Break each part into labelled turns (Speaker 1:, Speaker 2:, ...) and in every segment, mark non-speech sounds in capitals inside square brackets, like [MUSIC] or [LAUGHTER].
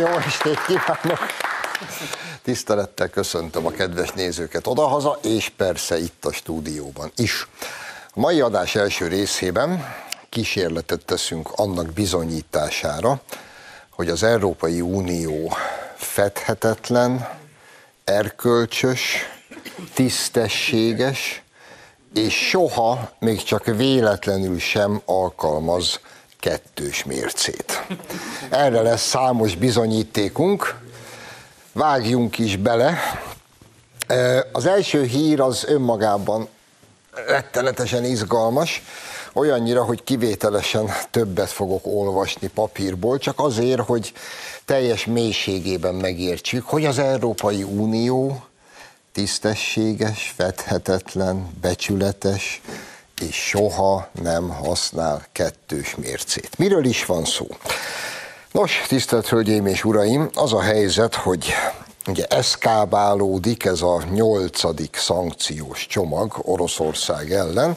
Speaker 1: Jó estét kívánok! Tisztelettel köszöntöm a kedves nézőket odahaza, és persze itt a stúdióban is. A mai adás első részében kísérletet teszünk annak bizonyítására, hogy az Európai Unió fedhetetlen, erkölcsös, tisztességes, és soha még csak véletlenül sem alkalmaz kettős mércét. Erre lesz számos bizonyítékunk, vágjunk is bele. Az első hír az önmagában rettenetesen izgalmas, olyannyira, hogy kivételesen többet fogok olvasni papírból, csak azért, hogy teljes mélységében megértsük, hogy az Európai Unió tisztességes, fedhetetlen, becsületes, és soha nem használ kettős mércét. Miről is van szó? Nos, tisztelt Hölgyeim és Uraim, az a helyzet, hogy ugye eszkábálódik ez a nyolcadik szankciós csomag Oroszország ellen,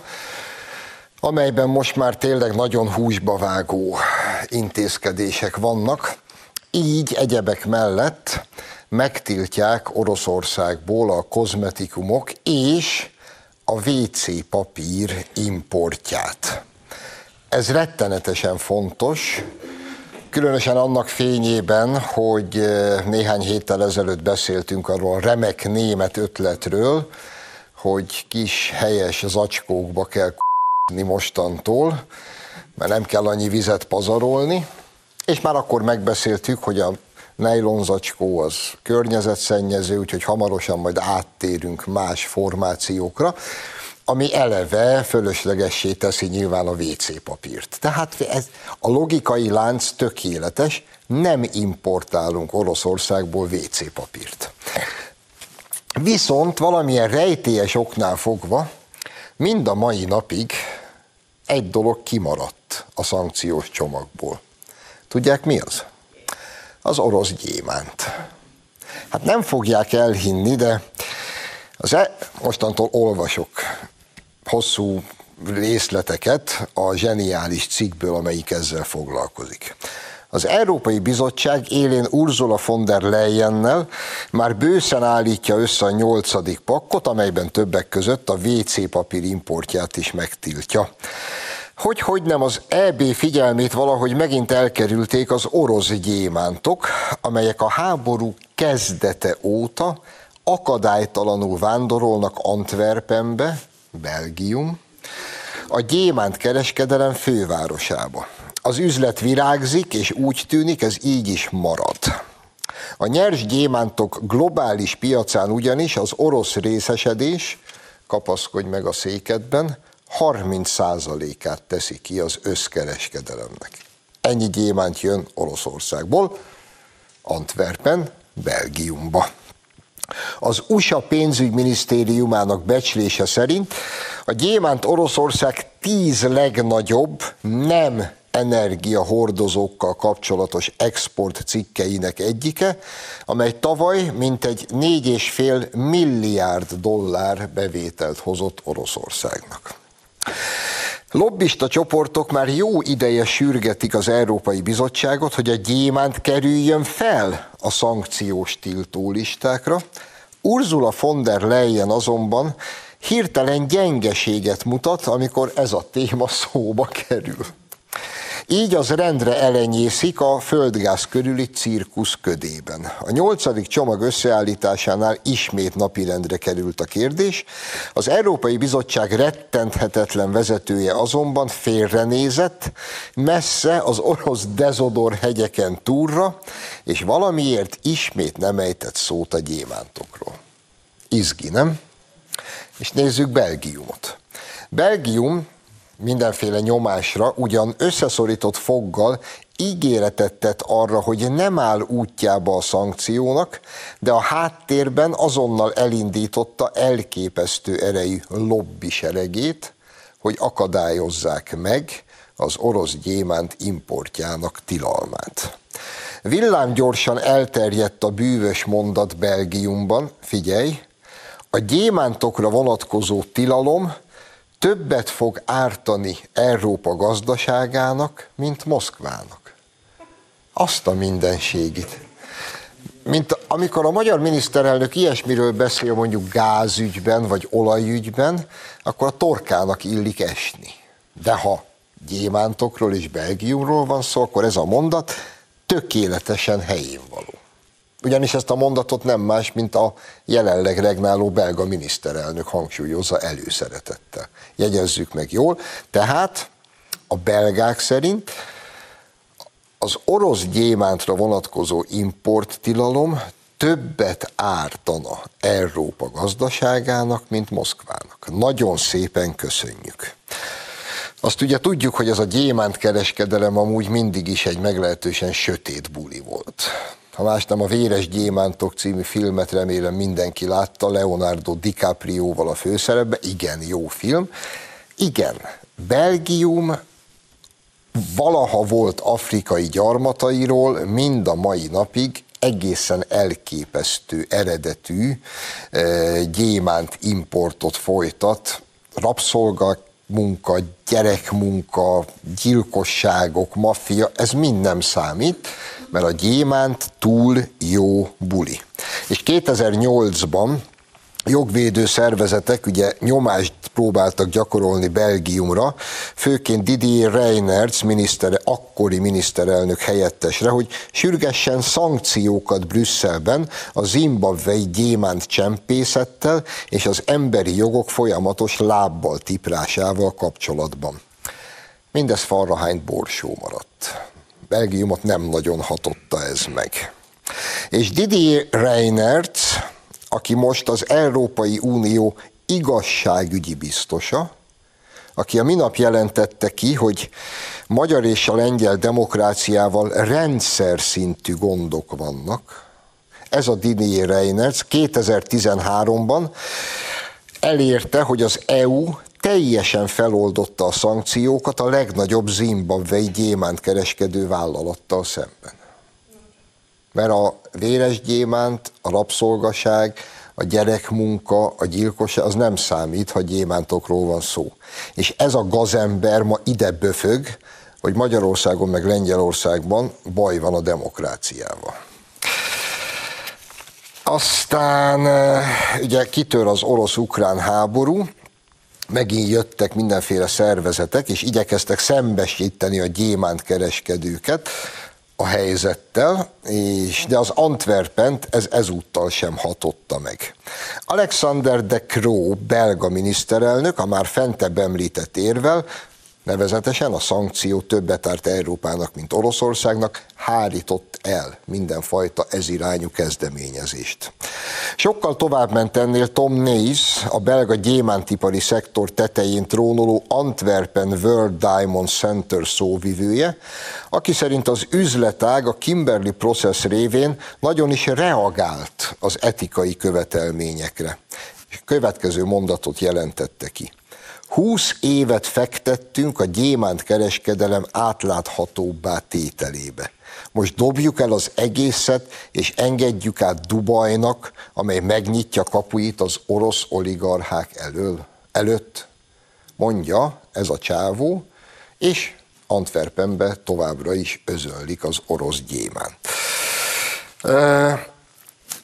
Speaker 1: amelyben most már tényleg nagyon húsba vágó intézkedések vannak, így egyebek mellett megtiltják Oroszországból a kozmetikumok és a WC papír importját. Ez rettenetesen fontos, különösen annak fényében, hogy eh, néhány héttel ezelőtt beszéltünk arról a remek német ötletről, hogy kis helyes zacskókba kell k***ni mostantól, mert nem kell annyi vizet pazarolni, és már akkor megbeszéltük, hogy a nejlonzacskó az környezetszennyező, úgyhogy hamarosan majd áttérünk más formációkra, ami eleve fölöslegessé teszi nyilván a WC papírt. Tehát ez, a logikai lánc tökéletes, nem importálunk Oroszországból WC papírt. Viszont valamilyen rejtélyes oknál fogva mind a mai napig egy dolog kimaradt a szankciós csomagból. Tudják mi az? Az orosz gyémánt. Hát nem fogják elhinni, de az e, mostantól olvasok hosszú részleteket a zseniális cikkből, amelyik ezzel foglalkozik. Az Európai Bizottság élén Ursula von der Leyennel már bőszen állítja össze a nyolcadik pakkot, amelyben többek között a WC papír importját is megtiltja hogy hogy nem az EB figyelmét valahogy megint elkerülték az orosz gyémántok, amelyek a háború kezdete óta akadálytalanul vándorolnak Antwerpenbe, Belgium, a gyémánt kereskedelem fővárosába. Az üzlet virágzik, és úgy tűnik, ez így is marad. A nyers gyémántok globális piacán ugyanis az orosz részesedés, kapaszkodj meg a székedben, 30%-át teszi ki az összkereskedelemnek. Ennyi gyémánt jön Oroszországból, Antwerpen, Belgiumba. Az USA pénzügyminisztériumának becslése szerint a gyémánt Oroszország tíz legnagyobb nem energiahordozókkal kapcsolatos export cikkeinek egyike, amely tavaly mintegy 4,5 milliárd dollár bevételt hozott Oroszországnak. Lobbista csoportok már jó ideje sürgetik az Európai Bizottságot, hogy a gyémánt kerüljön fel a szankciós tiltólistákra. Ursula von der Leyen azonban hirtelen gyengeséget mutat, amikor ez a téma szóba kerül. Így az rendre elenyészik a földgáz körüli cirkusz ködében. A nyolcadik csomag összeállításánál ismét napirendre került a kérdés. Az Európai Bizottság rettenthetetlen vezetője azonban félrenézett, messze az orosz dezodor hegyeken túlra, és valamiért ismét nem ejtett szót a gyémántokról. Izgi, nem? És nézzük Belgiumot. Belgium mindenféle nyomásra, ugyan összeszorított foggal ígéretet tett arra, hogy nem áll útjába a szankciónak, de a háttérben azonnal elindította elképesztő erejű lobbiseregét, hogy akadályozzák meg az orosz gyémánt importjának tilalmát. Villámgyorsan elterjedt a bűvös mondat Belgiumban, figyelj, a gyémántokra vonatkozó tilalom többet fog ártani Európa gazdaságának, mint Moszkvának. Azt a mindenségit. Mint amikor a magyar miniszterelnök ilyesmiről beszél mondjuk gázügyben vagy olajügyben, akkor a torkának illik esni. De ha gyémántokról és Belgiumról van szó, akkor ez a mondat tökéletesen helyén való. Ugyanis ezt a mondatot nem más, mint a jelenleg regnáló belga miniszterelnök hangsúlyozza előszeretettel. Jegyezzük meg jól. Tehát a belgák szerint az orosz gyémántra vonatkozó importtilalom többet ártana Európa gazdaságának, mint Moszkvának. Nagyon szépen köszönjük. Azt ugye tudjuk, hogy ez a gyémánt kereskedelem amúgy mindig is egy meglehetősen sötét buli volt. Ha más nem, a Véres Gyémántok című filmet remélem mindenki látta, Leonardo DiCaprio-val a főszerepben. Igen, jó film. Igen, Belgium valaha volt afrikai gyarmatairól, mind a mai napig egészen elképesztő eredetű eh, gyémánt importot folytat, rabszolgák munka, gyerekmunka, gyilkosságok, maffia, ez mind nem számít, mert a gyémánt túl jó buli. És 2008-ban jogvédő szervezetek ugye nyomást próbáltak gyakorolni Belgiumra, főként Didier Reynerts, minisztere, akkori miniszterelnök helyettesre, hogy sürgessen szankciókat Brüsszelben a zimbabvei gyémánt csempészettel és az emberi jogok folyamatos lábbal tiprásával kapcsolatban. Mindez farrahányt borsó maradt. Belgiumot nem nagyon hatotta ez meg. És Didier Reinert, aki most az Európai Unió igazságügyi biztosa, aki a minap jelentette ki, hogy magyar és a lengyel demokráciával rendszer szintű gondok vannak. Ez a Didier Reiners 2013-ban elérte, hogy az EU teljesen feloldotta a szankciókat a legnagyobb zimbabvei gyémánt kereskedő vállalattal szemben. Mert a véres gyémánt, a rabszolgaság, a gyerekmunka, a gyilkosság, az nem számít, ha gyémántokról van szó. És ez a gazember ma ide böfög, hogy Magyarországon meg Lengyelországban baj van a demokráciával. Aztán eh, ugye kitör az orosz-ukrán háború, megint jöttek mindenféle szervezetek, és igyekeztek szembesíteni a gyémánt kereskedőket a helyzettel, és, de az Antwerpent ez ezúttal sem hatotta meg. Alexander de Croo, belga miniszterelnök, a már fentebb említett érvel, Nevezetesen a szankció többet árt Európának, mint Oroszországnak, hárított el mindenfajta ezirányú kezdeményezést. Sokkal tovább ment ennél Tom Nays, a belga gyémántipari szektor tetején trónoló Antwerpen World Diamond Center szóvivője, aki szerint az üzletág a Kimberley Process révén nagyon is reagált az etikai követelményekre. Következő mondatot jelentette ki. 20 évet fektettünk a gyémánt kereskedelem átláthatóbbá tételébe. Most dobjuk el az egészet, és engedjük át Dubajnak, amely megnyitja kapuit az orosz oligarchák elől, előtt, mondja ez a csávó, és Antwerpenbe továbbra is özönlik az orosz gyémánt.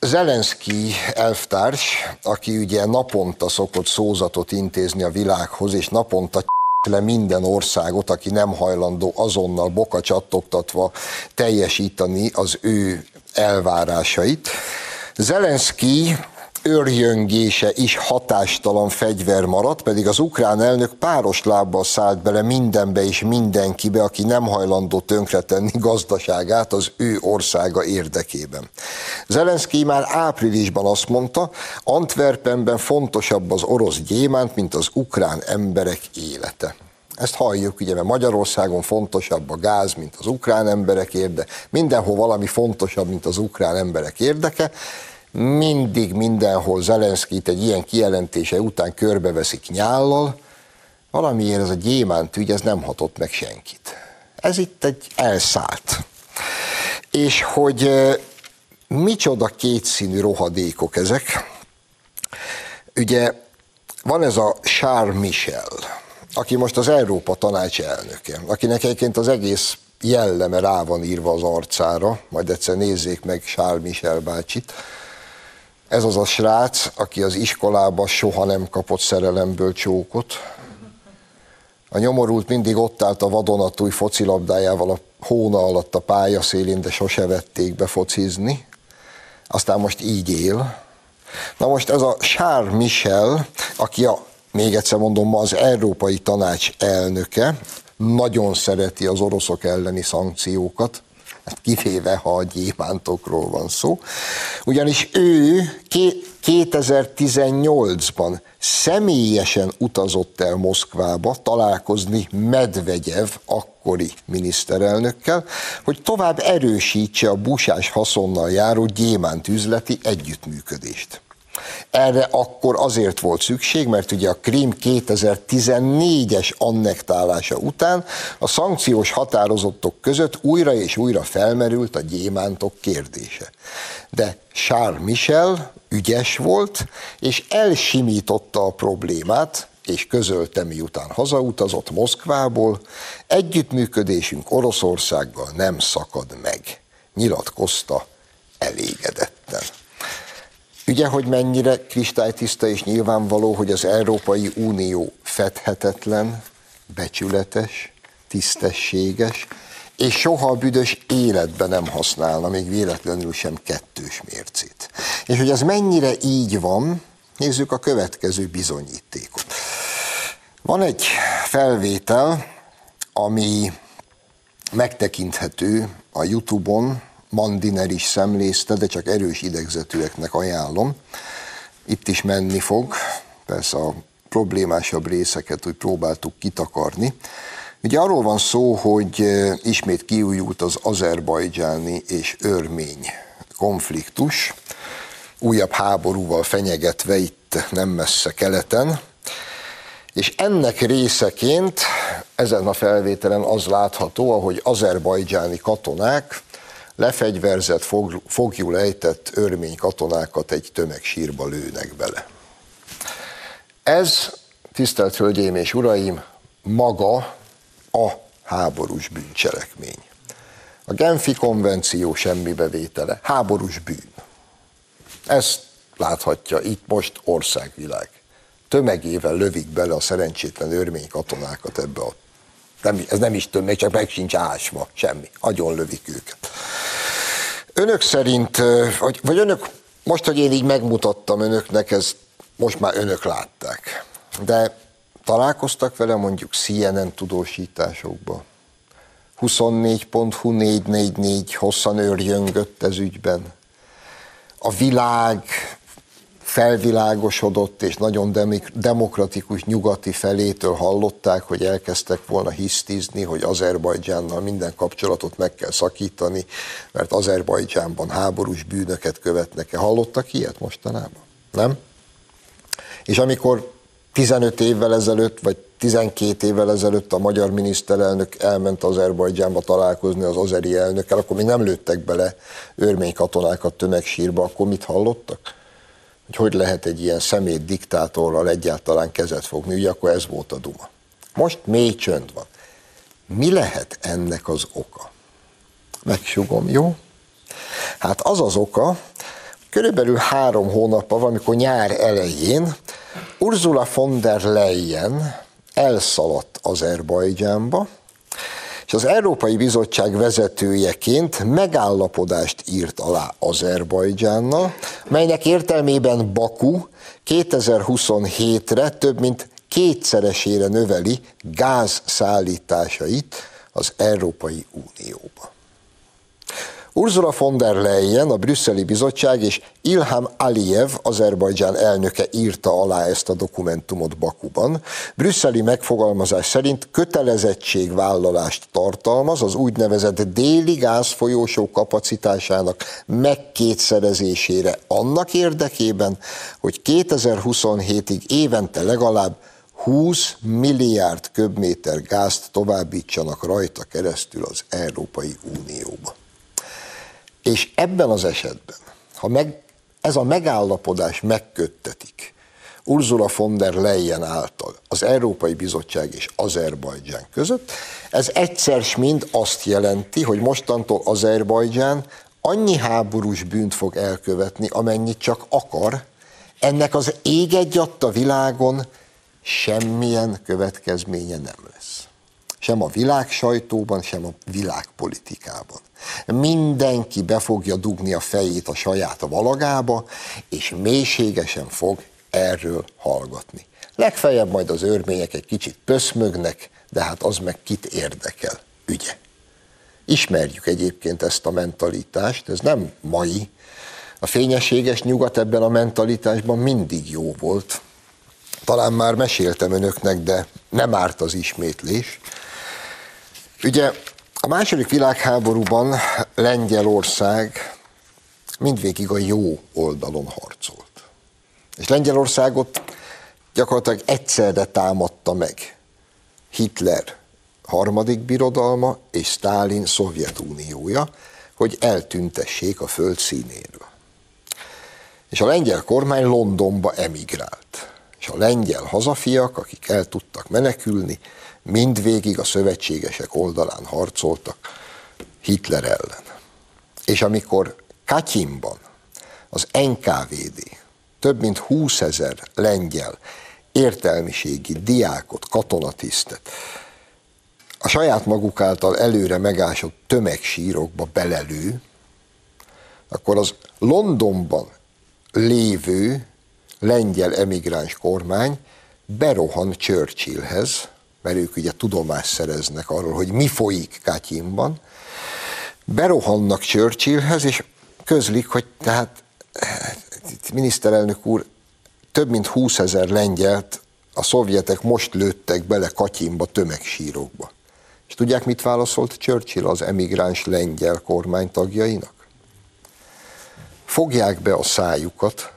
Speaker 1: Zelenszky elvtárs, aki ugye naponta szokott szózatot intézni a világhoz, és naponta le minden országot, aki nem hajlandó azonnal bokacsatogtatva teljesíteni az ő elvárásait. Zelenszky örjöngése is hatástalan fegyver maradt, pedig az ukrán elnök páros lábbal szállt bele mindenbe és mindenkibe, aki nem hajlandó tönkretenni gazdaságát az ő országa érdekében. Zelenszky már áprilisban azt mondta, Antwerpenben fontosabb az orosz gyémánt, mint az ukrán emberek élete. Ezt halljuk, ugye, mert Magyarországon fontosabb a gáz, mint az ukrán emberek érde, mindenhol valami fontosabb, mint az ukrán emberek érdeke, mindig mindenhol Zelenszkit egy ilyen kijelentése után körbeveszik nyállal, valamiért ez a gyémánt ügy, ez nem hatott meg senkit. Ez itt egy elszállt. És hogy micsoda kétszínű rohadékok ezek. Ugye van ez a Charles Michel, aki most az Európa Tanács elnöke, akinek egyébként az egész jelleme rá van írva az arcára, majd egyszer nézzék meg Charles Michel bácsit. Ez az a srác, aki az iskolába soha nem kapott szerelemből csókot. A nyomorult mindig ott állt a vadonatúj focilabdájával a hóna alatt a pályaszélén, de sose vették be focizni. Aztán most így él. Na most ez a Charles Michel, aki a, még egyszer mondom, ma az Európai Tanács elnöke, nagyon szereti az oroszok elleni szankciókat, hát kivéve, ha a gyémántokról van szó. Ugyanis ő 2018-ban személyesen utazott el Moszkvába találkozni Medvegyev akkori miniszterelnökkel, hogy tovább erősítse a busás haszonnal járó gyémántüzleti együttműködést. Erre akkor azért volt szükség, mert ugye a Krím 2014-es annektálása után a szankciós határozatok között újra és újra felmerült a gyémántok kérdése. De Charles Michel ügyes volt, és elsimította a problémát, és közölte, miután hazautazott Moszkvából, együttműködésünk Oroszországgal nem szakad meg, nyilatkozta elégedetten. Ugye, hogy mennyire kristálytiszta és nyilvánvaló, hogy az Európai Unió fedhetetlen, becsületes, tisztességes, és soha a büdös életben nem használna, még véletlenül sem kettős mércét. És hogy ez mennyire így van, nézzük a következő bizonyítékot. Van egy felvétel, ami megtekinthető a Youtube-on, Mandiner is szemlézte, de csak erős idegzetűeknek ajánlom. Itt is menni fog, persze a problémásabb részeket úgy próbáltuk kitakarni. Ugye arról van szó, hogy ismét kiújult az azerbajdzsáni és örmény konfliktus, újabb háborúval fenyegetve itt nem messze keleten, és ennek részeként ezen a felvételen az látható, ahogy azerbajdzsáni katonák lefegyverzett, fogjul ejtett örmény katonákat egy tömegsírba lőnek bele. Ez, tisztelt Hölgyeim és Uraim, maga a háborús bűncselekmény. A Genfi konvenció semmi bevétele, háborús bűn. Ezt láthatja itt most országvilág. Tömegével lövik bele a szerencsétlen örmény katonákat ebbe a nem, ez nem is tömeg, csak meg sincs ásva, semmi. Agyon lövik őket. Önök szerint, vagy, vagy önök, most, hogy én így megmutattam önöknek, ez most már önök látták. De találkoztak vele mondjuk CNN tudósításokban? 24.hu 444 hosszan őrjöngött ez ügyben. A világ felvilágosodott és nagyon demokratikus nyugati felétől hallották, hogy elkezdtek volna hisztizni, hogy Azerbajdzsánnal minden kapcsolatot meg kell szakítani, mert Azerbajdzsánban háborús bűnöket követnek-e. Hallottak ilyet mostanában? Nem? És amikor 15 évvel ezelőtt, vagy 12 évvel ezelőtt a magyar miniszterelnök elment Azerbajdzsánba találkozni az azeri elnökkel, akkor még nem lőttek bele örmény katonákat tömegsírba, akkor mit hallottak? Hogy hogy lehet egy ilyen szemét diktátorral egyáltalán kezet fogni, ugye akkor ez volt a duma. Most mély csönd van. Mi lehet ennek az oka? Megsugom, jó? Hát az az oka, körülbelül három hónapban, amikor nyár elején Ursula von der Leyen elszaladt Azerbajdzsánba, és az Európai Bizottság vezetőjeként megállapodást írt alá Azerbajdzsánnal, melynek értelmében Baku 2027-re több mint kétszeresére növeli gáz szállításait az Európai Unióba. Ursula von der Leyen, a brüsszeli bizottság és Ilham Aliyev, Azerbajdzsán elnöke írta alá ezt a dokumentumot Bakuban. Brüsszeli megfogalmazás szerint kötelezettségvállalást tartalmaz az úgynevezett déli gázfolyósó kapacitásának megkétszerezésére annak érdekében, hogy 2027-ig évente legalább 20 milliárd köbméter gázt továbbítsanak rajta keresztül az Európai Unióba. És ebben az esetben, ha meg, ez a megállapodás megköttetik Ursula von der Leyen által az Európai Bizottság és Azerbajdzsán között, ez egyszer mind azt jelenti, hogy mostantól Azerbajdzsán annyi háborús bűnt fog elkövetni, amennyit csak akar, ennek az ég a világon semmilyen következménye nem lesz. Sem a világ sajtóban, sem a világpolitikában. Mindenki be fogja dugni a fejét a saját valagába, és mélységesen fog erről hallgatni. Legfeljebb majd az örmények egy kicsit pöszmögnek, de hát az meg kit érdekel, ügye. Ismerjük egyébként ezt a mentalitást, ez nem mai. A fényességes nyugat ebben a mentalitásban mindig jó volt. Talán már meséltem önöknek, de nem árt az ismétlés. Ugye a második világháborúban Lengyelország mindvégig a jó oldalon harcolt. És Lengyelországot gyakorlatilag egyszerre támadta meg Hitler harmadik birodalma és Stálin Szovjetuniója, hogy eltüntessék a föld színéről. És a lengyel kormány Londonba emigrált. És a lengyel hazafiak, akik el tudtak menekülni, mindvégig a szövetségesek oldalán harcoltak Hitler ellen. És amikor Katyinban az NKVD több mint 20 ezer lengyel értelmiségi diákot, katonatisztet a saját maguk által előre megásott tömegsírokba belelő, akkor az Londonban lévő lengyel emigráns kormány berohan Churchillhez, mert ők ugye tudomást szereznek arról, hogy mi folyik Katyinban, berohannak Churchillhez, és közlik, hogy tehát miniszterelnök úr több mint 20 ezer lengyelt a szovjetek most lőttek bele Katyinba tömegsírokba. És tudják, mit válaszolt Churchill az emigráns lengyel kormány tagjainak? Fogják be a szájukat,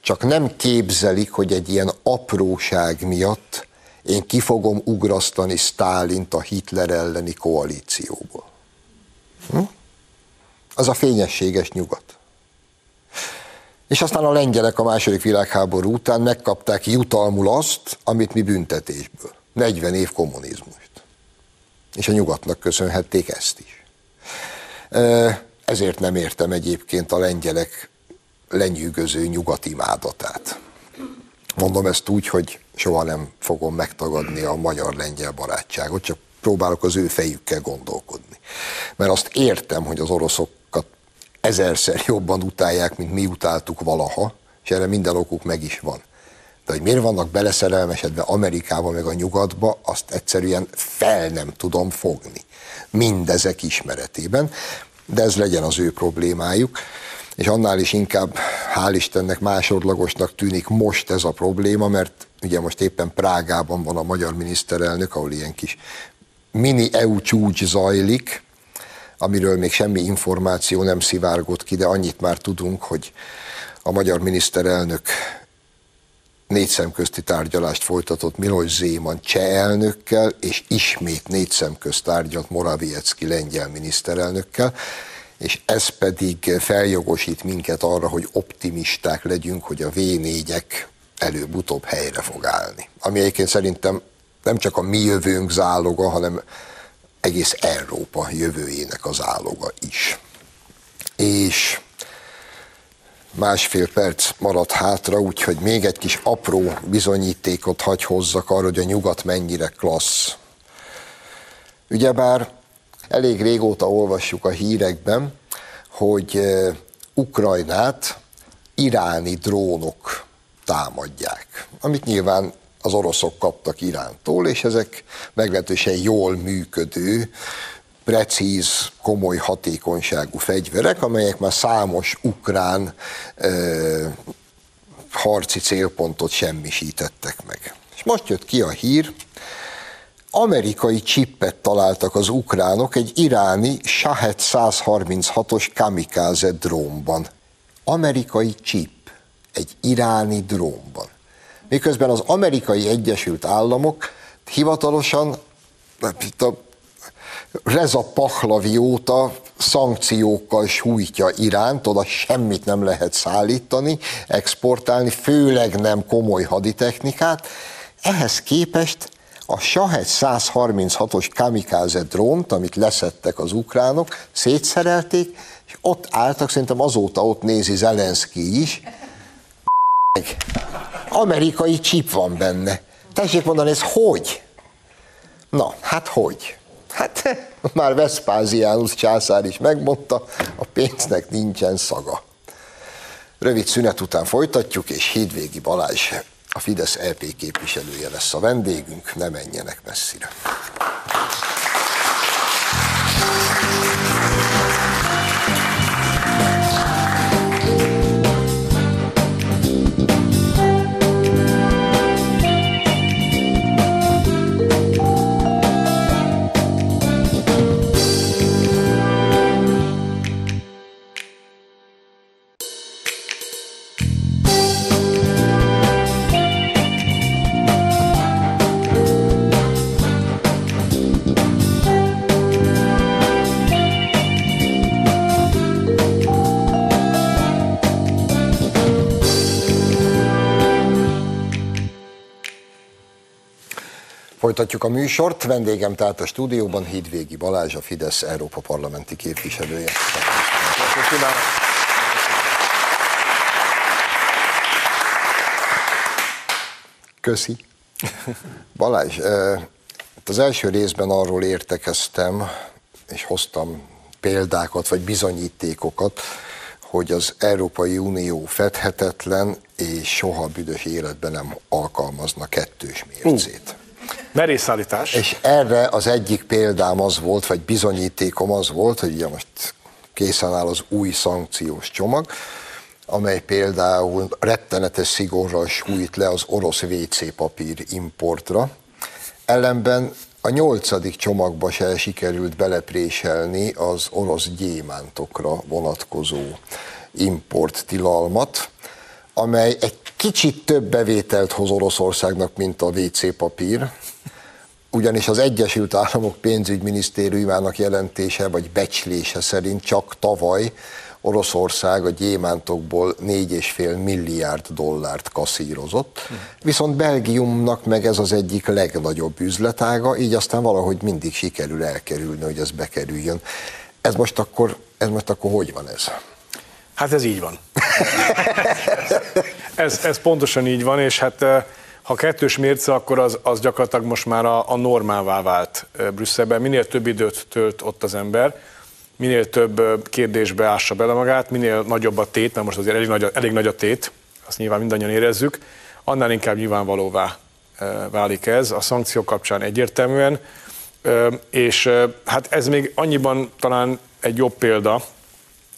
Speaker 1: csak nem képzelik, hogy egy ilyen apróság miatt én ki fogom ugrasztani Stálint a Hitler elleni koalícióból. Hm? Az a fényességes nyugat. És aztán a lengyelek a második világháború után megkapták jutalmul azt, amit mi büntetésből. 40 év kommunizmust. És a nyugatnak köszönhették ezt is. Ezért nem értem egyébként a lengyelek lenyűgöző nyugati imádatát. Mondom ezt úgy, hogy soha nem fogom megtagadni a magyar-lengyel barátságot, csak próbálok az ő fejükkel gondolkodni. Mert azt értem, hogy az oroszokat ezerszer jobban utálják, mint mi utáltuk valaha, és erre minden okuk meg is van. De hogy miért vannak beleszerelmesedve Amerikába meg a nyugatba, azt egyszerűen fel nem tudom fogni. Mindezek ismeretében, de ez legyen az ő problémájuk és annál is inkább, hál' Istennek másodlagosnak tűnik most ez a probléma, mert ugye most éppen Prágában van a magyar miniszterelnök, ahol ilyen kis mini EU csúcs zajlik, amiről még semmi információ nem szivárgott ki, de annyit már tudunk, hogy a magyar miniszterelnök négy szemközti tárgyalást folytatott Miloš Zéman cseh elnökkel, és ismét négy szemközt tárgyalt Moraviecki lengyel miniszterelnökkel és ez pedig feljogosít minket arra, hogy optimisták legyünk, hogy a V4-ek előbb-utóbb helyre fog állni. Ami egyébként szerintem nem csak a mi jövőnk záloga, hanem egész Európa jövőjének az áloga is. És másfél perc maradt hátra, úgyhogy még egy kis apró bizonyítékot hagy hozzak arra, hogy a nyugat mennyire klassz. Ugyebár Elég régóta olvassuk a hírekben, hogy Ukrajnát iráni drónok támadják, amit nyilván az oroszok kaptak Irántól, és ezek meglehetősen jól működő, precíz, komoly hatékonyságú fegyverek, amelyek már számos ukrán ö, harci célpontot semmisítettek meg. És most jött ki a hír, amerikai csippet találtak az ukránok egy iráni Shahed 136-os kamikaze drónban. Amerikai chip egy iráni drónban. Miközben az amerikai Egyesült Államok hivatalosan, itt a Reza Pahlavi óta szankciókkal sújtja Iránt, oda semmit nem lehet szállítani, exportálni, főleg nem komoly haditechnikát. Ehhez képest a Shahed 136-os kamikáze drónt, amit leszettek az ukránok, szétszerelték, és ott álltak, szerintem azóta ott nézi Zelenszky is. Amerikai csip van benne. Tessék mondani, ez hogy? Na, hát hogy? Hát [LAUGHS] már Vespáziánus császár is megmondta, a pénznek nincsen szaga. Rövid szünet után folytatjuk, és Hédvégi Balázs, a Fidesz EP képviselője lesz a vendégünk, ne menjenek messzire. Folytatjuk a műsort. Vendégem tehát a stúdióban Hídvégi Balázs, a Fidesz Európa Parlamenti képviselője. Köszi. Balázs, az első részben arról értekeztem, és hoztam példákat, vagy bizonyítékokat, hogy az Európai Unió fedhetetlen, és soha büdös életben nem alkalmazna kettős mércét. Uh.
Speaker 2: Merészállítás.
Speaker 1: És erre az egyik példám az volt, vagy bizonyítékom az volt, hogy ugye most készen áll az új szankciós csomag, amely például rettenetes szigorral sújt le az orosz WC papír importra. Ellenben a nyolcadik csomagba se sikerült belepréselni az orosz gyémántokra vonatkozó import tilalmat, amely egy kicsit több bevételt hoz Oroszországnak, mint a WC papír, ugyanis az Egyesült Államok pénzügyminisztériumának jelentése vagy becslése szerint csak tavaly Oroszország a gyémántokból 4,5 milliárd dollárt kaszírozott, viszont Belgiumnak meg ez az egyik legnagyobb üzletága, így aztán valahogy mindig sikerül elkerülni, hogy ez bekerüljön. Ez most akkor, ez most akkor hogy van ez?
Speaker 2: Hát ez így van. [LAUGHS] ez, ez pontosan így van, és hát ha kettős mérce, akkor az, az gyakorlatilag most már a, a normává vált Brüsszelben. Minél több időt tölt ott az ember, minél több kérdésbe ássa bele magát, minél nagyobb a tét, mert most azért elég nagy, elég nagy a tét, azt nyilván mindannyian érezzük, annál inkább nyilvánvalóvá válik ez, a szankciók kapcsán egyértelműen, és hát ez még annyiban talán egy jobb példa,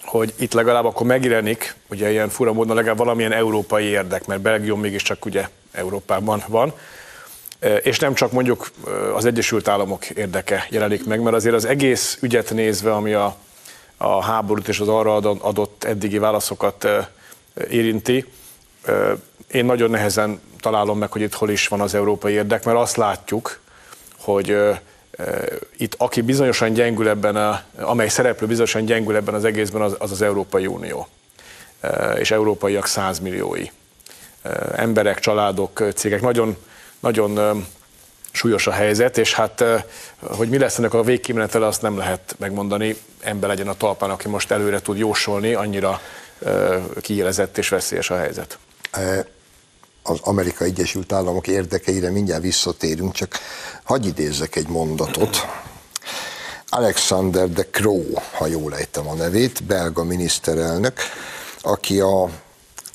Speaker 2: hogy itt legalább akkor megjelenik, ugye ilyen fura módon legalább valamilyen európai érdek, mert Belgium mégiscsak ugye Európában van, és nem csak mondjuk az Egyesült Államok érdeke jelenik meg, mert azért az egész ügyet nézve, ami a, a háborút és az arra adott eddigi válaszokat érinti, én nagyon nehezen találom meg, hogy itt hol is van az európai érdek, mert azt látjuk, hogy itt aki bizonyosan gyengül ebben, a, amely szereplő bizonyosan gyengül ebben az egészben, az az, az Európai Unió és európaiak százmilliói emberek, családok, cégek. Nagyon, nagyon súlyos a helyzet, és hát, hogy mi lesz ennek a végkimenetele, azt nem lehet megmondani. Ember legyen a talpán, aki most előre tud jósolni, annyira kiélezett és veszélyes a helyzet.
Speaker 1: Az Amerikai Egyesült Államok érdekeire mindjárt visszatérünk, csak hagyj idézzek egy mondatot. Alexander de Croo, ha jól ejtem a nevét, belga miniszterelnök, aki a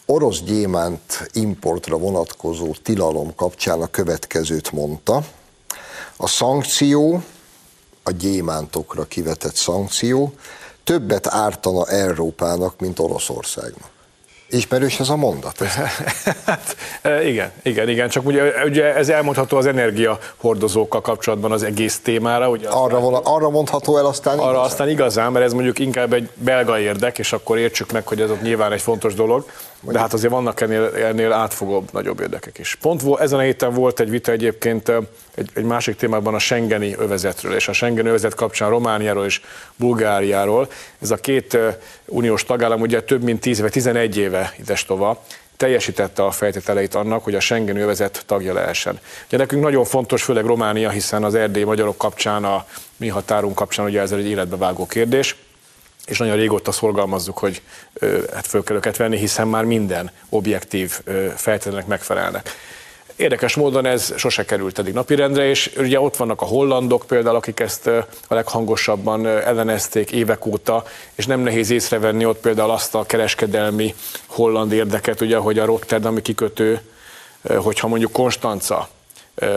Speaker 1: orosz gyémánt importra vonatkozó tilalom kapcsán a következőt mondta. A szankció, a gyémántokra kivetett szankció többet ártana Európának, mint Oroszországnak. Ismerős ez a mondat? [LAUGHS]
Speaker 2: hát, igen, igen, igen, csak ugye, ugye ez elmondható az energiahordozókkal kapcsolatban az egész témára. Ugye
Speaker 1: arra, vala, arra mondható el aztán
Speaker 2: Arra igazán? aztán igazán, mert ez mondjuk inkább egy belga érdek, és akkor értsük meg, hogy ez ott nyilván egy fontos dolog, de hát azért vannak ennél, ennél átfogóbb, nagyobb érdekek is. Pont ezen a héten volt egy vita egyébként egy, egy másik témában a Schengeni övezetről, és a Schengeni övezet kapcsán Romániáról és Bulgáriáról. Ez a két uniós tagállam ugye több mint 10 vagy 11 éve idestova teljesítette a feltételeit annak, hogy a Schengen övezet tagja lehessen. Ugye nekünk nagyon fontos, főleg Románia, hiszen az erdélyi magyarok kapcsán, a mi határunk kapcsán ugye ez egy életbevágó kérdés, és nagyon régóta szorgalmazzuk, hogy hát föl kell őket venni, hiszen már minden objektív feltételnek megfelelnek. Érdekes módon ez sose került eddig napirendre, és ugye ott vannak a hollandok például, akik ezt a leghangosabban ellenezték évek óta, és nem nehéz észrevenni ott például azt a kereskedelmi holland érdeket, ugye, hogy a Rotterdami kikötő, hogyha mondjuk Konstanca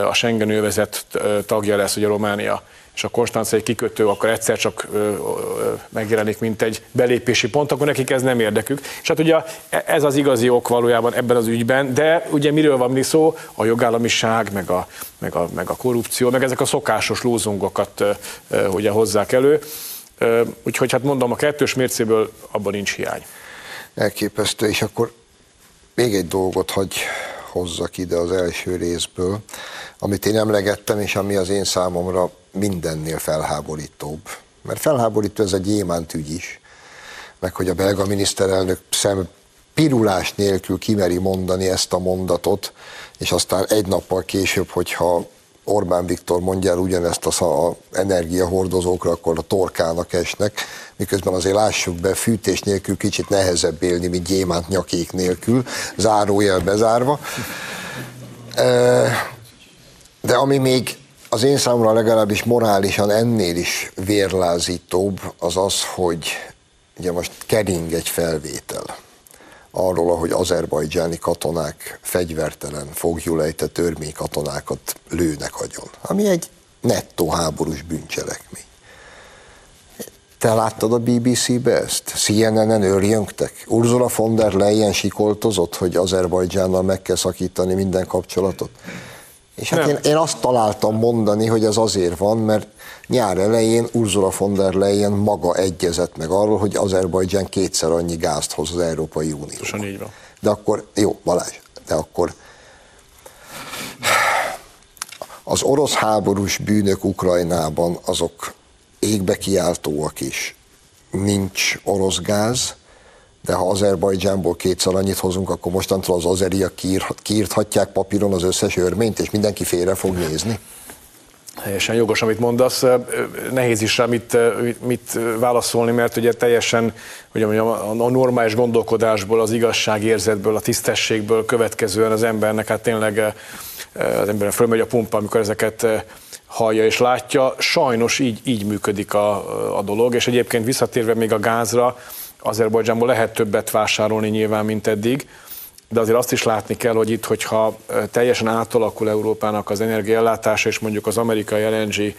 Speaker 2: a Schengen övezet tagja lesz, ugye Románia, és a konstancai kikötő akkor egyszer csak ö, ö, megjelenik, mint egy belépési pont, akkor nekik ez nem érdekük. És hát ugye ez az igazi ok valójában ebben az ügyben, de ugye miről van mi szó? A jogállamiság, meg a, meg a, meg a korrupció, meg ezek a szokásos lózungokat ö, ugye hozzák elő. Ö, úgyhogy hát mondom, a kettős mércéből abban nincs hiány.
Speaker 1: Elképesztő, és akkor még egy dolgot hagy hozzak ide az első részből, amit én emlegettem, és ami az én számomra mindennél felháborítóbb. Mert felháborító ez egy gyémánt ügy is, meg hogy a belga miniszterelnök szem pirulás nélkül kimeri mondani ezt a mondatot, és aztán egy nappal később, hogyha Orbán Viktor mondja el ugyanezt a energiahordozókra, akkor a torkának esnek, miközben azért lássuk be, fűtés nélkül kicsit nehezebb élni, mint gyémánt nyakék nélkül, zárójel bezárva. De ami még az én számomra legalábbis morálisan ennél is vérlázítóbb az az, hogy ugye most kering egy felvétel arról, ahogy azerbajdzsáni katonák fegyvertelen, fogjulejtett örmény katonákat lőnek agyon, ami egy nettó háborús bűncselekmény. Te láttad a BBC-be ezt? CNN-en őrjöngtek? Ursula von der Leyen sikoltozott, hogy Azerbajdzsánnal meg kell szakítani minden kapcsolatot? És hát én, én azt találtam mondani, hogy ez azért van, mert nyár elején Ursula von der Leyen maga egyezett meg arról, hogy Azerbajdzsán kétszer annyi gázt hoz az Európai Unióba.
Speaker 2: így van.
Speaker 1: De akkor, jó, Balázs, de akkor az orosz háborús bűnök Ukrajnában azok égbe kiáltóak is. Nincs orosz gáz, de ha Azerbajdzsánból kétszer annyit hozunk, akkor mostantól az azeriak kiírthatják papíron az összes örményt, és mindenki félre fog nézni.
Speaker 2: Teljesen jogos, amit mondasz. Nehéz is rá mit, mit válaszolni, mert ugye teljesen ugye mondjam, a normális gondolkodásból, az igazságérzetből, a tisztességből következően az embernek hát tényleg az embernek fölmegy a pumpa, amikor ezeket hallja és látja. Sajnos így, így működik a, a dolog, és egyébként visszatérve még a gázra, Azerbajdzsánból lehet többet vásárolni nyilván, mint eddig, de azért azt is látni kell, hogy itt, hogyha teljesen átalakul Európának az energiaellátása, és mondjuk az amerikai LNG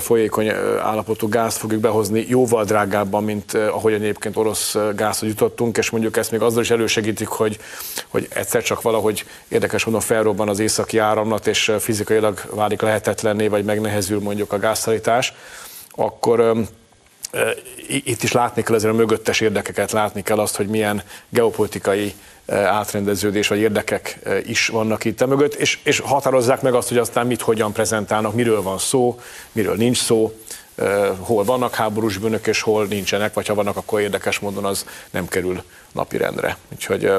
Speaker 2: folyékony állapotú gázt fogjuk behozni jóval drágábban, mint ahogy egyébként orosz gázhoz jutottunk, és mondjuk ezt még azzal is elősegítik, hogy, hogy egyszer csak valahogy érdekes módon felrobban az északi áramlat, és fizikailag válik lehetetlenné, vagy megnehezül mondjuk a gázszállítás, akkor itt is látni kell ezért a mögöttes érdekeket, látni kell azt, hogy milyen geopolitikai átrendeződés vagy érdekek is vannak itt a mögött, és, és határozzák meg azt, hogy aztán mit, hogyan prezentálnak, miről van szó, miről nincs szó, hol vannak háborús bűnök, és hol nincsenek, vagy ha vannak, akkor érdekes módon az nem kerül napirendre. Úgyhogy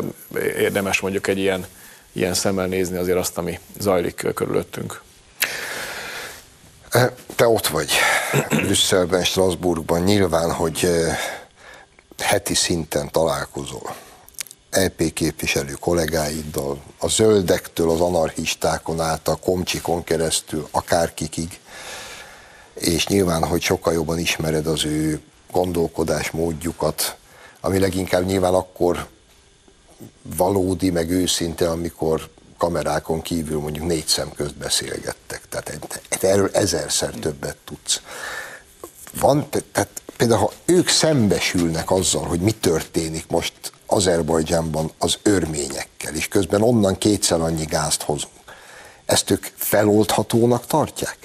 Speaker 2: érdemes mondjuk egy ilyen, ilyen szemmel nézni azért azt, ami zajlik körülöttünk.
Speaker 1: Te ott vagy Brüsszelben, Strasbourgban, nyilván, hogy heti szinten találkozol EP képviselő kollégáiddal, a zöldektől, az anarchistákon át, a komcsikon keresztül, akárkikig, és nyilván, hogy sokkal jobban ismered az ő gondolkodásmódjukat, ami leginkább nyilván akkor valódi, meg őszinte, amikor kamerákon kívül mondjuk négy szem közt beszélgettek. Tehát erről ezerszer többet tudsz. Van, tehát például ha ők szembesülnek azzal, hogy mi történik most Azerbajdzsánban az örményekkel, és közben onnan kétszer annyi gázt hozunk, ezt ők feloldhatónak tartják?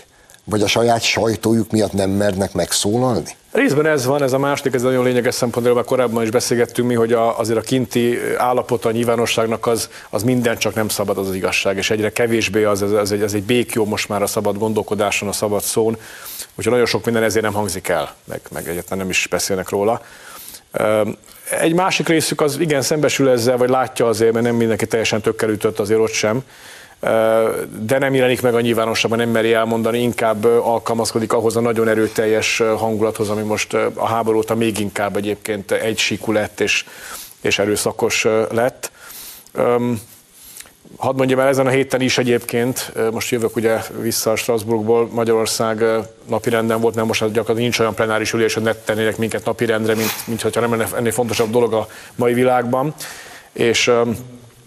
Speaker 1: Vagy a saját sajtójuk miatt nem mernek megszólalni?
Speaker 2: Részben ez van, ez a második, ez nagyon lényeges szempont, mert korábban is beszélgettünk mi, hogy a, azért a kinti állapota a nyilvánosságnak az, az minden csak nem szabad az, az igazság, és egyre kevésbé az, ez, ez, egy, ez egy békjó most már a szabad gondolkodáson, a szabad szón, úgyhogy nagyon sok minden ezért nem hangzik el, meg, meg egyáltalán nem is beszélnek róla. Egy másik részük az igen szembesül ezzel, vagy látja azért, mert nem mindenki teljesen tökkel ütött azért ott sem, de nem jelenik meg a nyilvánosságban, nem meri elmondani, inkább alkalmazkodik ahhoz a nagyon erőteljes hangulathoz, ami most a háború óta még inkább egyébként egysíkú lett és, és erőszakos lett. Hadd mondjam el, ezen a héten is egyébként, most jövök ugye vissza a Strasbourgból, Magyarország napirenden volt, nem most gyakorlatilag nincs olyan plenáris ülés, hogy ne tennének minket napirendre, mint, mint hogyha nem lenne ennél fontosabb dolog a mai világban. És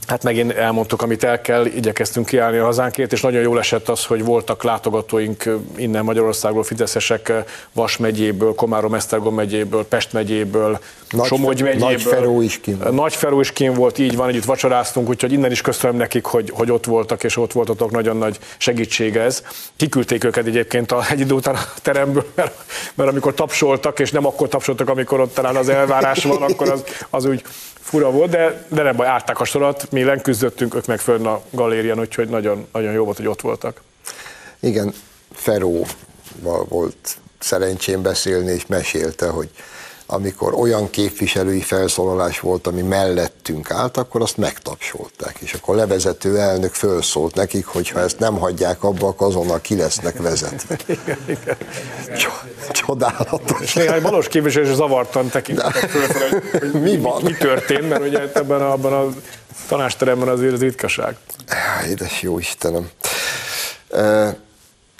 Speaker 2: Hát megint elmondtuk, amit el kell, igyekeztünk kiállni a hazánkért, és nagyon jól esett az, hogy voltak látogatóink innen Magyarországról, Fideszesek Vas megyéből, Komárom Esztergom megyéből, Pest megyéből,
Speaker 1: Nagy, Somogy megyéből. Nagy Feró is kín.
Speaker 2: Nagy Feró is kín volt, így van, együtt vacsoráztunk, úgyhogy innen is köszönöm nekik, hogy, hogy ott voltak, és ott voltatok, nagyon nagy segítség ez. Kiküldték őket egyébként a, egy idő után a teremből, mert, mert amikor tapsoltak, és nem akkor tapsoltak, amikor ott talán az elvárás van, akkor az, az úgy fura volt, de, de nem baj, árták a sorat, mi lenküzdöttünk, ők meg fönn a galérián, úgyhogy nagyon, nagyon jó volt, hogy ott voltak.
Speaker 1: Igen, Feróval volt szerencsém beszélni, és mesélte, hogy amikor olyan képviselői felszólalás volt, ami mellettünk állt, akkor azt megtapsolták, és akkor a levezető elnök fölszólt nekik, hogy ha ezt nem hagyják abba, akkor azonnal ki lesznek vezetve. [LAUGHS] Csodálatos.
Speaker 2: És néhány balos képviselő is zavartan tekintettek föl, [LAUGHS] hogy mi, van? Mi, mi történt, mert ugye ebben a, abban a tanásteremben azért az ritkaság.
Speaker 1: Édes jó Istenem.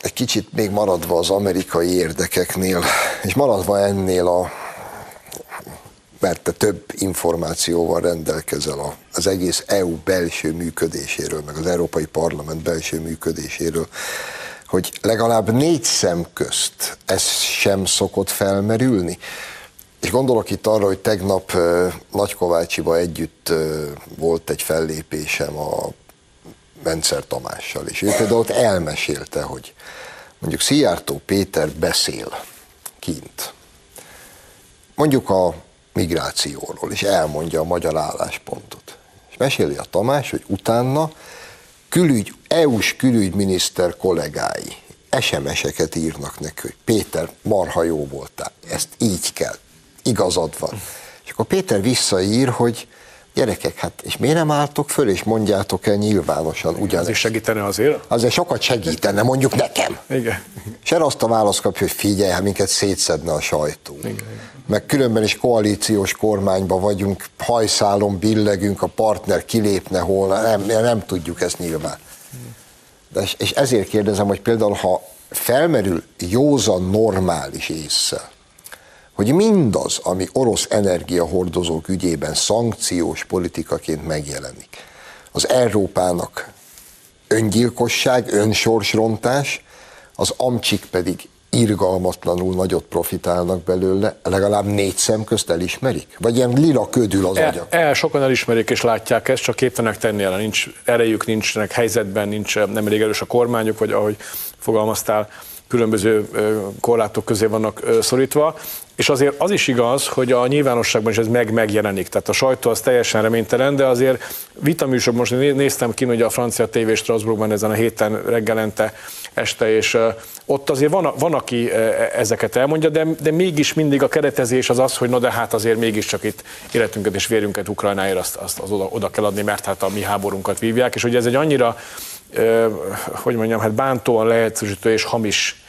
Speaker 1: Egy kicsit még maradva az amerikai érdekeknél, és maradva ennél a mert te több információval rendelkezel az egész EU belső működéséről, meg az Európai Parlament belső működéséről, hogy legalább négy szem közt ez sem szokott felmerülni. És gondolok itt arra, hogy tegnap Nagykovácsiba együtt volt egy fellépésem a Bencer Tamással, és ő például ott elmesélte, hogy mondjuk Szijjártó Péter beszél kint. Mondjuk a migrációról, és elmondja a magyar álláspontot. És meséli a Tamás, hogy utána külügy, EU-s külügyminiszter kollégái SMS-eket írnak neki, hogy Péter, marha jó voltál, ezt így kell, igazad van. És akkor Péter visszaír, hogy gyerekek, hát és miért nem álltok föl, és mondjátok el nyilvánosan ugyanezt?
Speaker 2: Ez is segítene azért?
Speaker 1: Azért sokat segítene, mondjuk nekem.
Speaker 2: Igen.
Speaker 1: És erre azt a választ kapja, hogy figyelj, hát minket szétszedne a sajtó. Igen meg különben is koalíciós kormányban vagyunk, hajszálon billegünk, a partner kilépne holna, nem, nem tudjuk ezt nyilván. De, és ezért kérdezem, hogy például ha felmerül józan normális észre, hogy mindaz, ami orosz energiahordozók ügyében szankciós politikaként megjelenik, az Európának öngyilkosság, önsorsrontás, az amcsik pedig irgalmatlanul nagyot profitálnak belőle, legalább négy szem közt elismerik? Vagy ilyen lila ködül az agyak?
Speaker 2: El, el, sokan elismerik és látják ezt, csak képtelenek tenni el, nincs erejük, nincsenek helyzetben, nincs nem elég erős a kormányuk, vagy ahogy fogalmaztál, különböző korlátok közé vannak szorítva. És azért az is igaz, hogy a nyilvánosságban is ez meg megjelenik. Tehát a sajtó az teljesen reménytelen, de azért vitaműsor, most néztem ki, hogy a francia TV Strasbourgban ezen a héten reggelente este, és ott azért van, van aki ezeket elmondja, de, de mégis mindig a keretezés az az, hogy na de hát azért mégiscsak itt életünket és vérünket Ukrajnáért azt, azt az oda, oda kell adni, mert hát a mi háborunkat vívják, és hogy ez egy annyira, hogy mondjam, hát bántóan lehetősítő és hamis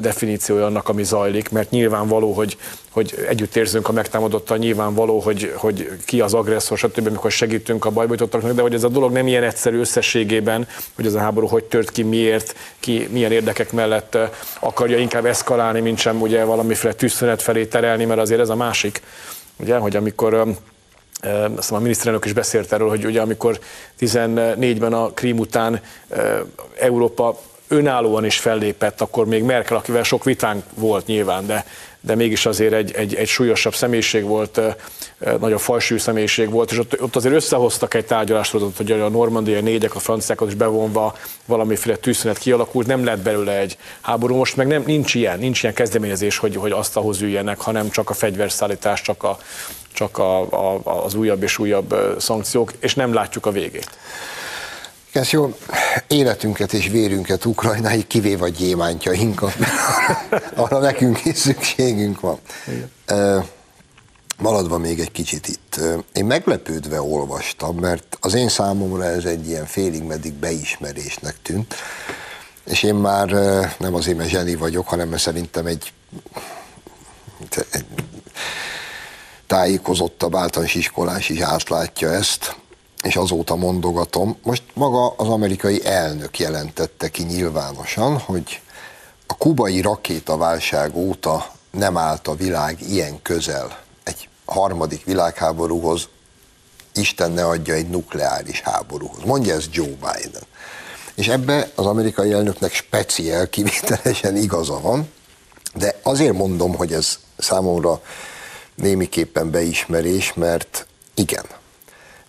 Speaker 2: definíciója annak, ami zajlik, mert nyilvánvaló, hogy, hogy együtt érzünk a megtámadottal, nyilvánvaló, hogy, hogy ki az agresszor, stb., amikor segítünk a bajbajtottaknak, de hogy ez a dolog nem ilyen egyszerű összességében, hogy ez a háború hogy tört ki, miért, ki milyen érdekek mellett akarja inkább eszkalálni, mint sem ugye valamiféle tűzszünet felé terelni, mert azért ez a másik, ugye, hogy amikor azt a miniszterelnök is beszélt erről, hogy ugye amikor 14-ben a Krím után Európa önállóan is fellépett, akkor még Merkel, akivel sok vitánk volt nyilván, de, de mégis azért egy, egy, egy súlyosabb személyiség volt, nagyon fajsű személyiség volt, és ott, ott azért összehoztak egy tárgyalást, hogy a normandiai négyek, a franciákat is bevonva valamiféle tűzszünet kialakult, nem lett belőle egy háború, most meg nem, nincs ilyen, nincs ilyen kezdeményezés, hogy, hogy azt ahhoz üljenek, hanem csak a fegyverszállítás, csak, a, csak a, a, az újabb és újabb szankciók, és nem látjuk a végét.
Speaker 1: Ez jó, életünket és vérünket Ukrajnáig kivéve a gyémántjainkat, [LAUGHS] arra nekünk is szükségünk van. Igen. Maradva még egy kicsit itt. Én meglepődve olvastam, mert az én számomra ez egy ilyen félig meddig beismerésnek tűnt, és én már nem azért, mert zseni vagyok, hanem mert szerintem egy, egy tájékozottabb általános iskolás is átlátja ezt, és azóta mondogatom. Most maga az amerikai elnök jelentette ki nyilvánosan, hogy a kubai rakétaválság óta nem állt a világ ilyen közel egy harmadik világháborúhoz, Isten ne adja egy nukleáris háborúhoz. Mondja ez Joe Biden. És ebbe az amerikai elnöknek speciál, kivételesen igaza van, de azért mondom, hogy ez számomra némiképpen beismerés, mert igen,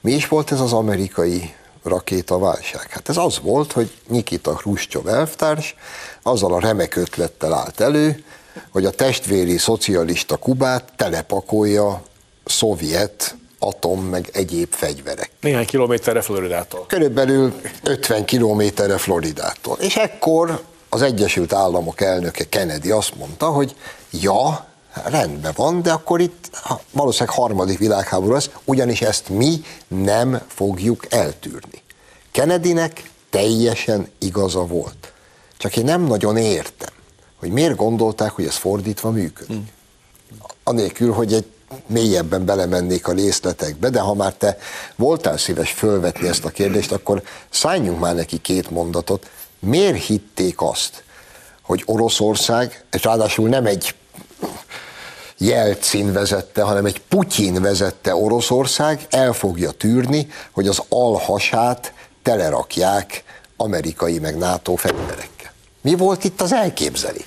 Speaker 1: mi is volt ez az amerikai rakétaválság? Hát ez az volt, hogy Nikita Khrushchev elvtárs azzal a remek ötlettel állt elő, hogy a testvéri szocialista Kubát telepakolja szovjet atom meg egyéb fegyverek.
Speaker 2: Néhány kilométerre Floridától.
Speaker 1: Körülbelül 50 kilométerre Floridától. És ekkor az Egyesült Államok elnöke Kennedy azt mondta, hogy ja, rendben van, de akkor itt valószínűleg harmadik világháború lesz, ugyanis ezt mi nem fogjuk eltűrni. Kennedynek teljesen igaza volt. Csak én nem nagyon értem, hogy miért gondolták, hogy ez fordítva működik. Hmm. Anélkül, hogy egy mélyebben belemennék a részletekbe, de ha már te voltál szíves fölvetni ezt a kérdést, akkor szálljunk már neki két mondatot. Miért hitték azt, hogy Oroszország, és ráadásul nem egy Jelcin vezette, hanem egy Putyin vezette Oroszország el fogja tűrni, hogy az alhasát telerakják amerikai meg NATO fegyverekkel. Mi volt itt az elképzelés?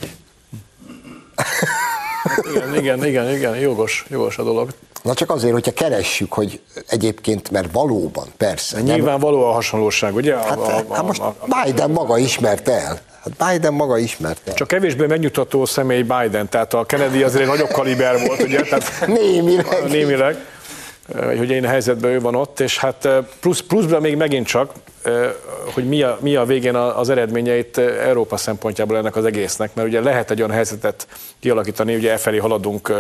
Speaker 2: Igen, igen, igen, igen, jogos, jogos a dolog.
Speaker 1: Na csak azért, hogyha keressük, hogy egyébként, mert valóban, persze.
Speaker 2: Nyilván való a hasonlóság, ugye?
Speaker 1: Hát,
Speaker 2: a,
Speaker 1: a, a, hát most a, a, Biden maga ismerte el. Hát Biden maga ismerte.
Speaker 2: Csak kevésbé megnyugtató személy Biden, tehát a Kennedy azért egy nagyobb kaliber volt, ugye? Tehát
Speaker 1: némileg.
Speaker 2: Némileg hogy én helyzetben ő van ott, és hát plusz, pluszban még megint csak, hogy mi a, mi a végén az eredményeit Európa szempontjából ennek az egésznek, mert ugye lehet egy olyan helyzetet kialakítani, ugye e haladunk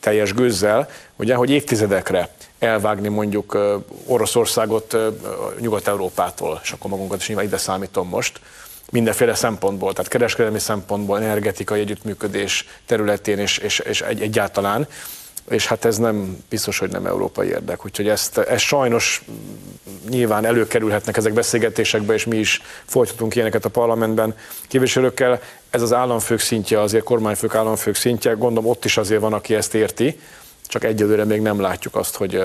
Speaker 2: teljes gőzzel, ugye, hogy évtizedekre elvágni mondjuk Oroszországot Nyugat-Európától, és akkor magunkat is ide számítom most, mindenféle szempontból, tehát kereskedelmi szempontból, energetikai együttműködés területén és, és, és egy, egyáltalán, és hát ez nem biztos, hogy nem európai érdek. Úgyhogy ezt, ezt sajnos nyilván előkerülhetnek ezek beszélgetésekbe, és mi is folytatunk ilyeneket a parlamentben képviselőkkel. Ez az államfők szintje, azért kormányfők államfők szintje, gondolom ott is azért van, aki ezt érti, csak egyelőre még nem látjuk azt, hogy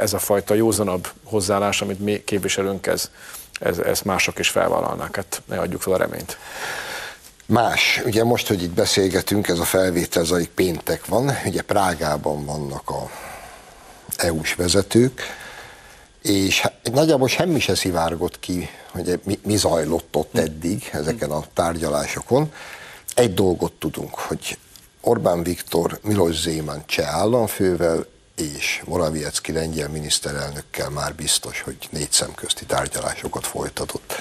Speaker 2: ez a fajta józanabb hozzáállás, amit mi képviselünk, ez, ez, ezt mások is felvállalnák. Hát ne adjuk fel a reményt.
Speaker 1: Más, ugye most, hogy itt beszélgetünk, ez a felvétel zajlik péntek van, ugye Prágában vannak a EU-s vezetők, és nagyjából semmi se szivárgott ki, hogy mi, mi zajlott ott eddig ezeken a tárgyalásokon. Egy dolgot tudunk, hogy Orbán Viktor Milos Zéman cseh államfővel és Morawiecki lengyel miniszterelnökkel már biztos, hogy négy szemközti tárgyalásokat folytatott.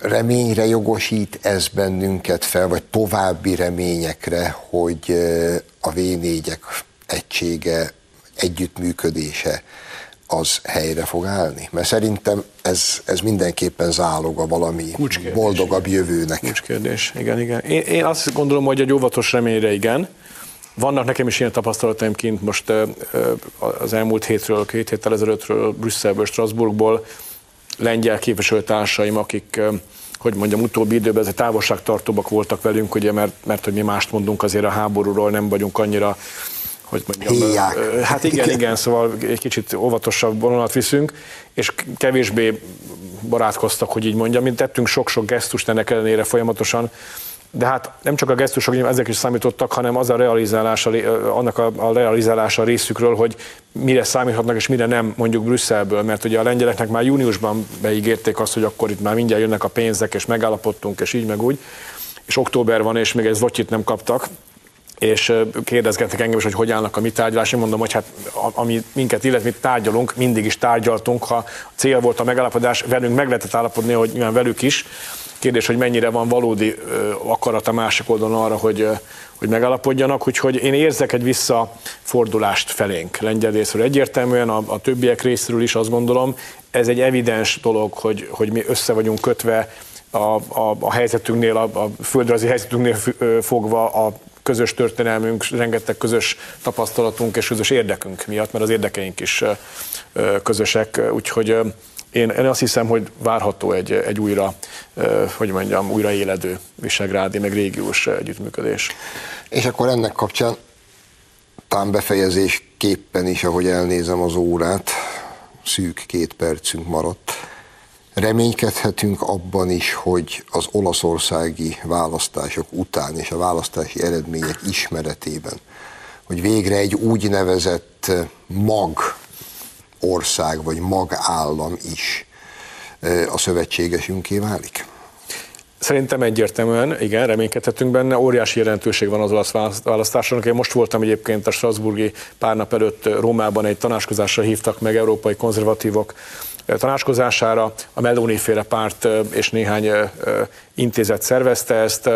Speaker 1: Reményre jogosít ez bennünket fel, vagy további reményekre, hogy a V4-ek egysége, együttműködése az helyre fog állni? Mert szerintem ez, ez mindenképpen záloga valami Kulcskérdés, boldogabb jövőnek.
Speaker 2: Kulcskérdés, igen, igen. Én, én azt gondolom, hogy egy óvatos reményre igen, vannak nekem is ilyen tapasztalataim kint most az elmúlt hétről, két héttel ezelőttről, Brüsszelből, Strasbourgból, lengyel képviselőtársaim, akik hogy mondjam, utóbbi időben ezek távolságtartóbbak voltak velünk, ugye, mert, mert hogy mi mást mondunk azért a háborúról, nem vagyunk annyira hogy mondjam,
Speaker 1: Héják.
Speaker 2: hát igen, igen, szóval egy kicsit óvatosabb vonalat viszünk, és kevésbé barátkoztak, hogy így mondjam, mint tettünk sok-sok gesztust ennek ellenére folyamatosan, de hát nem csak a gesztusok, ezek is számítottak, hanem az a realizálása, annak a, a realizálása részükről, hogy mire számíthatnak és mire nem mondjuk Brüsszelből, mert ugye a lengyeleknek már júniusban beígérték azt, hogy akkor itt már mindjárt jönnek a pénzek, és megállapodtunk, és így meg úgy, és október van, és még egy zvotyit nem kaptak, és kérdezgettek engem is, hogy hogy állnak a mi tárgyalás. Én mondom, hogy hát ami minket illet, mi tárgyalunk, mindig is tárgyaltunk, ha cél volt a megállapodás, velünk meg lehetett állapodni, hogy nyilván velük is, Kérdés, hogy mennyire van valódi akarat a másik oldalon arra, hogy, hogy megállapodjanak, úgyhogy én érzek egy visszafordulást felénk lengyel részről. Egyértelműen a, a többiek részről is azt gondolom, ez egy evidens dolog, hogy, hogy mi össze vagyunk kötve a, a, a helyzetünknél, a, a földrajzi helyzetünknél fogva a közös történelmünk, rengeteg közös tapasztalatunk és közös érdekünk miatt, mert az érdekeink is közösek, úgyhogy én, én azt hiszem, hogy várható egy, egy újra, hogy mondjam, újra éledő visegrádi, meg régiós együttműködés.
Speaker 1: És akkor ennek kapcsán talán befejezésképpen is, ahogy elnézem az órát, szűk két percünk maradt. Reménykedhetünk abban is, hogy az olaszországi választások után és a választási eredmények ismeretében, hogy végre egy úgynevezett mag ország vagy magállam is a szövetségesünké válik?
Speaker 2: Szerintem egyértelműen, igen, reménykedhetünk benne. Óriási jelentőség van az olasz választásnak. Én most voltam egyébként a Strasburgi pár nap előtt Rómában egy tanácskozásra hívtak meg európai konzervatívok tanácskozására. A Meloni féle párt és néhány intézet szervezte ezt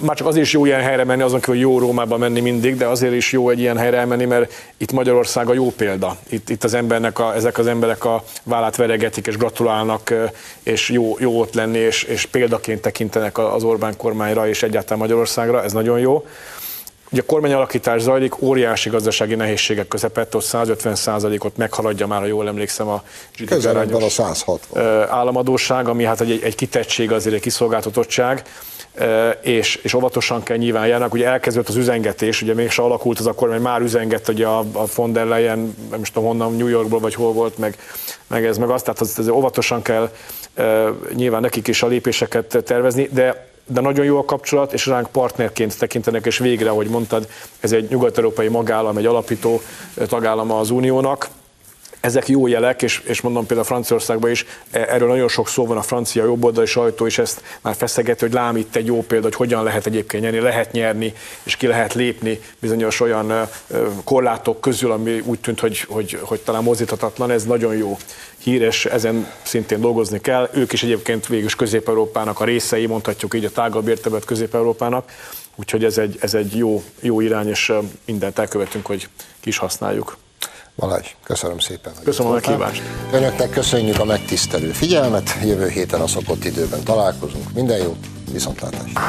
Speaker 2: már csak azért is jó ilyen helyre menni, azon hogy jó Rómába menni mindig, de azért is jó egy ilyen helyre elmenni, mert itt Magyarország a jó példa. Itt, itt az embernek a, ezek az emberek a vállát veregetik és gratulálnak, és jó, jó ott lenni, és, és példaként tekintenek az Orbán kormányra és egyáltalán Magyarországra, ez nagyon jó. Ugye a kormányalakítás zajlik, óriási gazdasági nehézségek közepette, ott 150%-ot meghaladja már, ha jól emlékszem, a
Speaker 1: GDP a 160.
Speaker 2: államadóság, ami hát egy, egy kitettség, azért egy kiszolgáltatottság és, és óvatosan kell nyilván járnak. Ugye elkezdődött az üzengetés, ugye még se alakult az akkor, mert már üzengett, hogy a, a von der Leyen, nem is tudom honnan, New Yorkból vagy hol volt, meg, meg ez, meg azt, tehát az, az óvatosan kell nyilván nekik is a lépéseket tervezni, de de nagyon jó a kapcsolat, és ránk partnerként tekintenek, és végre, ahogy mondtad, ez egy nyugat-európai magállam, egy alapító tagállama az uniónak, ezek jó jelek, és, és mondom például Franciaországban is, e, erről nagyon sok szó van a francia jobboldali sajtó, és ezt már feszegeti, hogy lám itt egy jó példa, hogy hogyan lehet egyébként nyerni, lehet nyerni, és ki lehet lépni bizonyos olyan korlátok közül, ami úgy tűnt, hogy, hogy, hogy talán mozdíthatatlan, ez nagyon jó hír, és ezen szintén dolgozni kell. Ők is egyébként végül Közép-Európának a részei, mondhatjuk így a tágabb értelmet Közép-Európának, úgyhogy ez egy, ez egy jó, jó irány, és mindent elkövetünk, hogy kis használjuk.
Speaker 1: Balázs, köszönöm szépen.
Speaker 2: Köszönöm a meghívást.
Speaker 1: Önöknek köszönjük a megtisztelő figyelmet, jövő héten a szokott időben találkozunk. Minden jót, viszontlátásra.